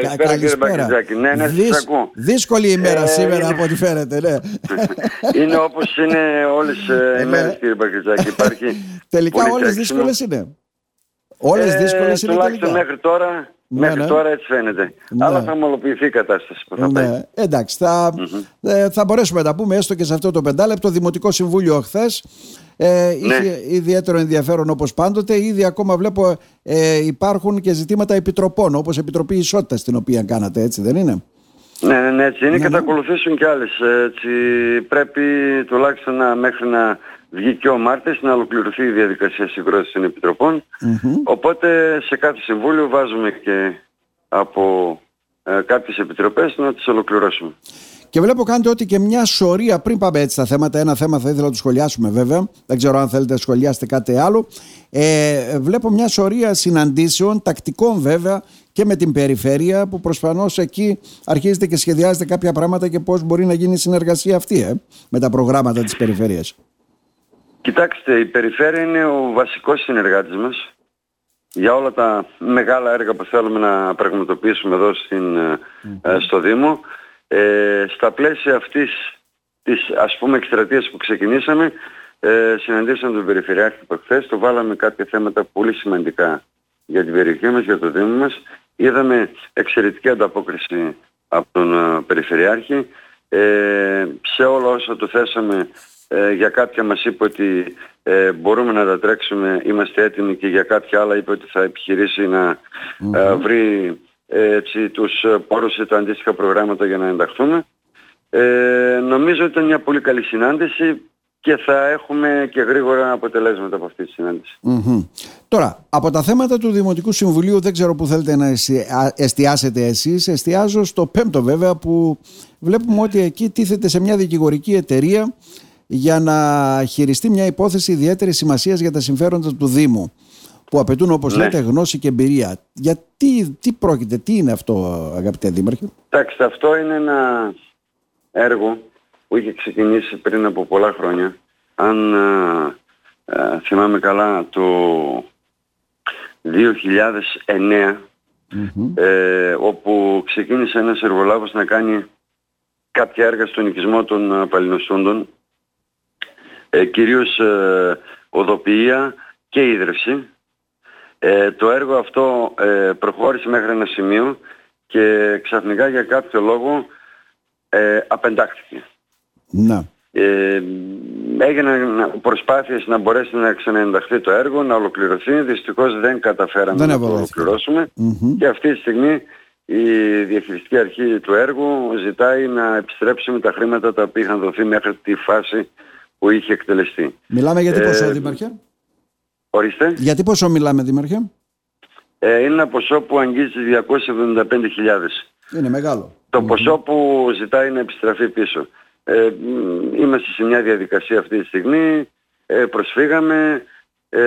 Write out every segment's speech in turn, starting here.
καλησπέρα, κύριε Μπακετζάκη. Ναι, ναι, Δυσ... σας ακούω. Δύσκολη ημέρα ε, σήμερα είναι... από ό,τι φαίνεται, ναι. είναι όπως είναι όλες ε, οι ναι. μέρες, κύριε Μπακετζάκη. Υπάρχει τελικά όλες δύσκολες είναι. Όλες ε, δύσκολες είναι τελικά. μέχρι τώρα ναι, Μέχρι ναι. τώρα έτσι φαίνεται. Ναι. Αλλά θα ομολοποιηθεί η κατάσταση που θα ναι. Εντάξει, θα, ε, θα μπορέσουμε να τα πούμε έστω και σε αυτό το πεντάλεπτο. Δημοτικό Συμβούλιο χθες ε, είχε ναι. ιδιαίτερο ενδιαφέρον όπως πάντοτε. Ήδη ακόμα βλέπω ε, υπάρχουν και ζητήματα επιτροπών, όπως Επιτροπή Ισότητας την οποία κάνατε, έτσι δεν είναι; Ναι, ναι, ναι έτσι είναι. Ναι, ακολουθήσουν κι άλλες. Έτσι, πρέπει τουλάχιστον να, μέχρι να βγει και ο Μάρτης να ολοκληρωθεί η διαδικασία συγκρότησης των επιτροπων Οπότε σε κάθε συμβούλιο βάζουμε και από ε, κάποιες επιτροπές να τις ολοκληρώσουμε. Και βλέπω κάνετε ότι και μια σωρία, πριν πάμε έτσι στα θέματα, ένα θέμα θα ήθελα να το σχολιάσουμε βέβαια, δεν ξέρω αν θέλετε να σχολιάσετε κάτι άλλο. Ε, βλέπω μια σωρία συναντήσεων, τακτικών βέβαια, και με την περιφέρεια, που προσφανώς εκεί αρχίζετε και σχεδιάζετε κάποια πράγματα και πώς μπορεί να γίνει η συνεργασία αυτή ε, με τα προγράμματα της περιφέρειας. Κοιτάξτε, η περιφέρεια είναι ο βασικός συνεργάτης μας για όλα τα μεγάλα έργα που θέλουμε να πραγματοποιήσουμε εδώ στην, ε, στο Δήμο. Ε, στα πλαίσια αυτής της ας πούμε εκστρατείας που ξεκινήσαμε ε, συναντήσαμε τον Περιφερειάρχη από χθες, το βάλαμε κάποια θέματα πολύ σημαντικά για την περιοχή μας, για το Δήμο μας. Είδαμε εξαιρετική ανταπόκριση από τον ε, Περιφερειάρχη. Ε, σε όλα όσα το θέσαμε ε, για κάποια μας είπε ότι ε, μπορούμε να τα τρέξουμε, είμαστε έτοιμοι και για κάποια άλλα είπε ότι θα επιχειρήσει να ε, βρει έτσι, τους πόρους σε τα αντίστοιχα προγράμματα για να ενταχθούμε. Ε, νομίζω ότι ήταν μια πολύ καλή συνάντηση και θα έχουμε και γρήγορα αποτελέσματα από αυτή τη συναντηση Τώρα, από τα θέματα του Δημοτικού Συμβουλίου δεν ξέρω που θέλετε να εστιάσετε εσείς. Εστιάζω στο πέμπτο βέβαια που βλέπουμε ότι εκεί τίθεται σε μια δικηγορική εταιρεία για να χειριστεί μια υπόθεση ιδιαίτερης σημασίας για τα συμφέροντα του Δήμου που απαιτούν όπως ναι. λέτε γνώση και εμπειρία. Γιατί, τι πρόκειται, τι είναι αυτό αγαπητέ Δήμαρχε; Εντάξει, αυτό είναι ένα έργο που είχε ξεκινήσει πριν από πολλά χρόνια. Αν α, θυμάμαι καλά το 2009 ε, όπου ξεκίνησε ένας εργολάβος να κάνει κάποια έργα στον οικισμό των παλινοστούντων ε, κυρίως ε, οδοποιία και ίδρυυση. Ε, το έργο αυτό ε, προχώρησε μέχρι ένα σημείο και ξαφνικά για κάποιο λόγο ε, απεντάχθηκε. Να. Ε, έγιναν προσπάθειες να μπορέσει να ξαναενταχθεί το έργο, να ολοκληρωθεί. Δυστυχώς δεν καταφέραμε να το ολοκληρωσουμε και αυτή τη στιγμή η διαχειριστική αρχή του έργου ζητάει να επιστρέψουμε τα χρήματα τα οποία είχαν δοθεί μέχρι τη φάση που είχε εκτελεστεί. Μιλάμε για τι ποσό, ε, Δήμαρχε; Ορίστε. Για τι ποσό μιλάμε, Δήμαρχε; Ε, είναι ένα ποσό που αγγίζει 275.000. Είναι μεγάλο. Το ποσό που ζητάει να επιστραφεί πίσω. Ε, είμαστε σε μια διαδικασία αυτή τη στιγμή, ε, προσφύγαμε, ε,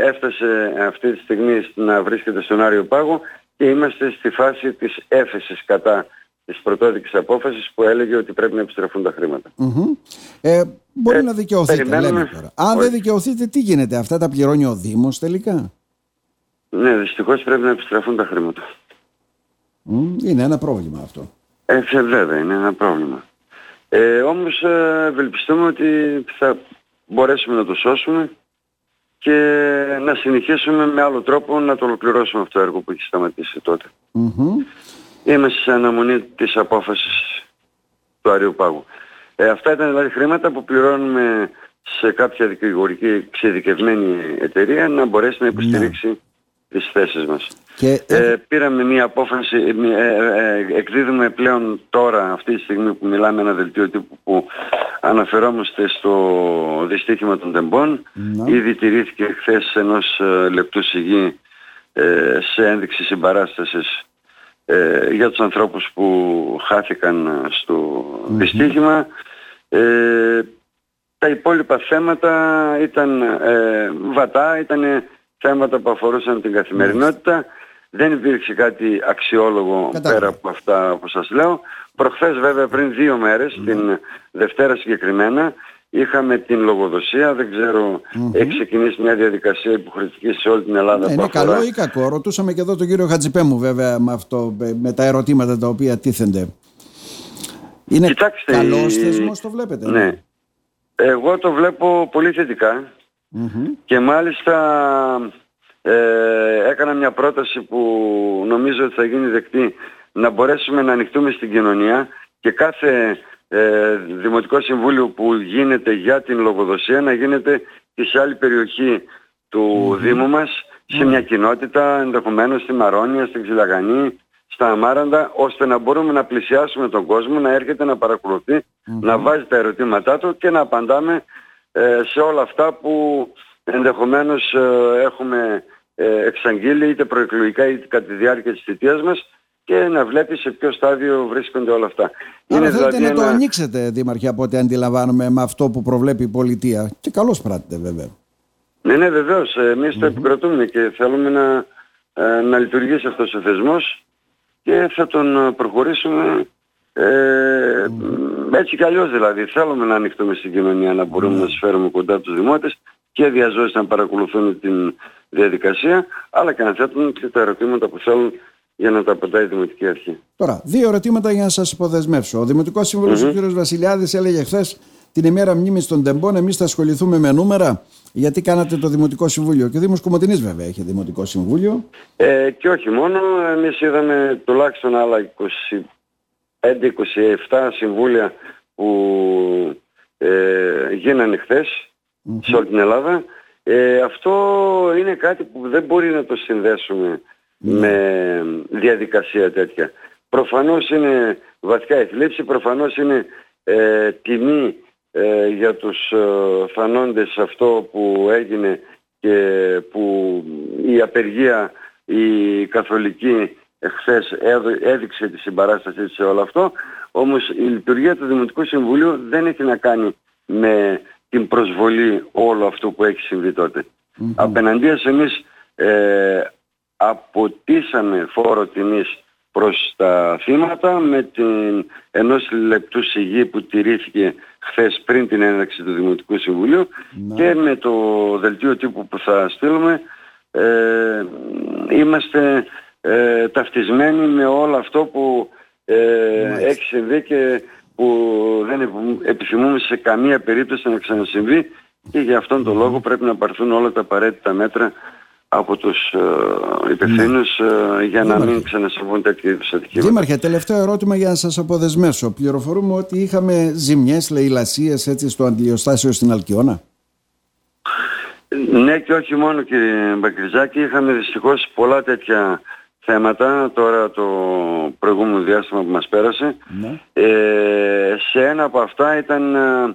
έφτασε αυτή τη στιγμή να βρίσκεται στον Άριο Πάγο και είμαστε στη φάση της έφεσης κατά της πρωτόδικης απόφασης που έλεγε ότι πρέπει να επιστρεφούν τα χρηματα Ε, μπορεί ε, να δικαιωθείτε, λέμε τώρα. Αν δεν δικαιωθείτε, τι γίνεται, αυτά τα πληρώνει ο Δήμος τελικά; Ναι, δυστυχώς πρέπει να επιστρεφούν τα χρήματα. είναι ένα πρόβλημα αυτό. Ε, βέβαια, είναι ένα πρόβλημα. Ε, όμως ε, ευελπιστούμε ότι θα μπορέσουμε να το σώσουμε και να συνεχίσουμε με άλλο τρόπο να το ολοκληρώσουμε αυτό το έργο που έχει σταματήσει τότε. Είμαστε σε αναμονή της απόφασης του Αριού Πάγου. Ε, αυτά ήταν δηλαδή χρήματα που πληρώνουμε σε κάποια δικηγορική εξειδικευμένη εταιρεία να μπορέσει να υποστηρίξει ναι. τις θέσεις μας. Και... Ε, πήραμε μια απόφαση, ε, ε, εκδίδουμε πλέον τώρα αυτή τη στιγμή που μιλάμε ένα δελτίο τύπου που αναφερόμαστε στο δυστύχημα των τεμπών. Ναι. Ήδη τηρήθηκε χθες ενός λεπτού σιγή σε ένδειξη συμπαράστασης ε, για τους ανθρώπους που χάθηκαν στο δυστύχημα. Ε, τα υπόλοιπα θέματα ήταν ε, βατά, ήταν θέματα που αφορούσαν την καθημερινότητα. Δεν υπήρξε κάτι αξιόλογο πέρα από αυτά που σας λέω. Προχθές βέβαια πριν δύο μέρες, την Δευτέρα συγκεκριμένα, Είχαμε την λογοδοσία, δεν ξέρω, έχει ξεκινήσει μια διαδικασία υποχρεωτική σε όλη την Ελλάδα. Ναι, είναι καλό ή κακό; Ρωτούσαμε και εδώ τον κύριο Χατζηπέμου βέβαια με, αυτό, με τα ερωτήματα τα οποία τίθενται. Είναι Κοιτάξτε, καλός θεσμός το βλέπετε. Ναι. ναι. Εγώ το βλέπω πολύ και μάλιστα ε, έκανα μια πρόταση που νομίζω ότι θα γίνει δεκτή να μπορέσουμε να ανοιχτούμε στην κοινωνία και κάθε ε, Δημοτικό Συμβούλιο που γίνεται για την λογοδοσία να γίνεται και σε άλλη περιοχή του Δήμου μας, σε μια κοινότητα, ενδεχομένως στη Μαρόνια, στην Ξυλαγανή, στα Αμάραντα, ώστε να μπορούμε να πλησιάσουμε τον κόσμο, να έρχεται να παρακολουθει να βάζει τα ερωτήματά του και να απαντάμε ε, σε όλα αυτά που ενδεχομένως ε, έχουμε ε, εξαγγείλει είτε προεκλογικά είτε κατά τη διάρκεια της θητείας μας και να βλέπεις σε ποιο στάδιο βρίσκονται όλα αυτά. Άρα θέλετε δηλαδή να το ανοίξετε, Δήμαρχε, από ό,τι αντιλαμβάνομαι, με αυτό που προβλέπει η πολιτεία. Και καλώς πράττετε, βέβαια. Ναι, ναι, βεβαίως. Εμείς το επικροτούμε και θέλουμε να, ε, να λειτουργήσει αυτός ο θεσμός και θα τον προχωρήσουμε ε, έτσι κι αλλιώς δηλαδή. Θέλουμε να ανοιχτούμε στην κοινωνία, να μπορούμε να φέρουμε κοντά τους δημότες και διαζώσεις να παρακολουθούν την διαδικασία, αλλά και να θέτουν και τα ερωτήματα που θέλουν για να τα απαντάει η Δημοτική Αρχή. Τώρα, δύο ερωτήματα για να σας υποδεσμεύσω. Ο Δημοτικός Σύμβουλος mm-hmm. ο κ. Βασιλιάδης έλεγε χθες την ημέρα μνήμης των τεμπών, εμείς θα ασχοληθούμε με νούμερα. Γιατί κάνατε το Δημοτικό Συμβούλιο. Και ο Δήμος Κομωτινή, βέβαια, έχει Δημοτικό Συμβούλιο. Ε, και όχι μόνο. Εμείς είδαμε τουλάχιστον άλλα 25-27 συμβούλια που ε, γίνανε χθες mm-hmm. σε όλη την Ελλάδα. Ε, αυτό είναι κάτι που δεν μπορεί να το συνδέσουμε ναι. Με διαδικασία τέτοια. Προφανώς είναι βασικά η θλίψη, προφανώς είναι ε, τιμή ε, για τους ε, φανόντες αυτό που έγινε και που η απεργία η καθολική εχθές έδειξε τη συμπαράστασή σε όλο αυτό. Όμως η λειτουργία του Δημοτικού Συμβουλίου δεν έχει να κάνει με την προσβολή όλο αυτό που έχει συμβεί τότε. Mm-hmm. Απέναντίας εμείς ε, αποτίσαμε φόρο τιμής προς τα θύματα με την ενός λεπτού σιγή που τηρήθηκε χθες πριν την έναρξη του Δημοτικού Συμβουλίου ναι. και με το δελτίο τύπου που θα στείλουμε ε, είμαστε ε, ταυτισμένοι με όλο αυτό που ε, έχει συμβεί και που δεν επιθυμούμε σε καμία περίπτωση να ξανασυμβεί και για αυτόν τον λόγο πρέπει να πάρθουν όλα τα απαραίτητα μέτρα από τους ε, υπευθύνους ναι. ε, για να μην ξανασυμβούν τέτοιου είδους ατυχήματα. Δήμαρχε, τελευταίο ερώτημα για να σας αποδεσμέσω. Πληροφορούμε ότι είχαμε ζημιές, λαιλασίες έτσι στο αντιλιοστάσιο στην Αλκιώνα; Ναι και όχι μόνο κύριε Μπακριζάκη, είχαμε δυστυχώς πολλά τέτοια θέματα τώρα το προηγούμενο διάστημα που μας πέρασε. Ναι. Ε, σε ένα από αυτά ήταν ε, ε,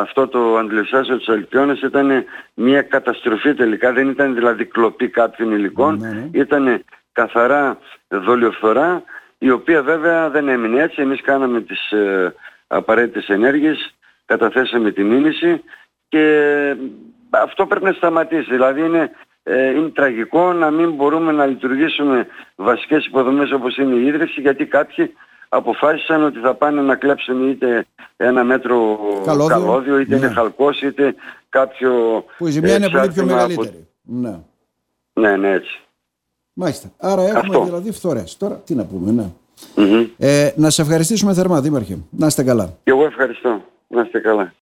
αυτό το αντιληψάσιο της Αλκιόνας ήταν μια καταστροφή τελικά, δεν ήταν δηλαδή κλοπή κάποιων υλικών, ναι, ναι. ήταν καθαρά δολιοφθορά, η οποία βέβαια δεν έμεινε έτσι. Εμείς κάναμε τις ε, απαραίτητες ενέργειες, καταθέσαμε τη μήνυση και αυτό πρέπει να σταματήσει. Δηλαδή είναι, ε, είναι τραγικό να μην μπορούμε να λειτουργήσουμε βασικές υποδομές όπως είναι η ίδρυση γιατί κάποιοι αποφάσισαν ότι θα πάνε να κλέψουν είτε ένα μέτρο καλώδιο, καλώδιο είτε ναι. είναι χαλκός είτε κάποιο... Που η ζημιά είναι πολύ πιο μεγαλύτερη. Από... Ναι. ναι, ναι έτσι. Μάλιστα. Άρα έχουμε Αυτό. δηλαδή φθορές. Τώρα τι να πούμε, ναι. Mm-hmm. Ε, να σε ευχαριστήσουμε θερμά, Δήμαρχε. Να είστε καλά. Και εγώ ευχαριστώ. Να είστε καλά.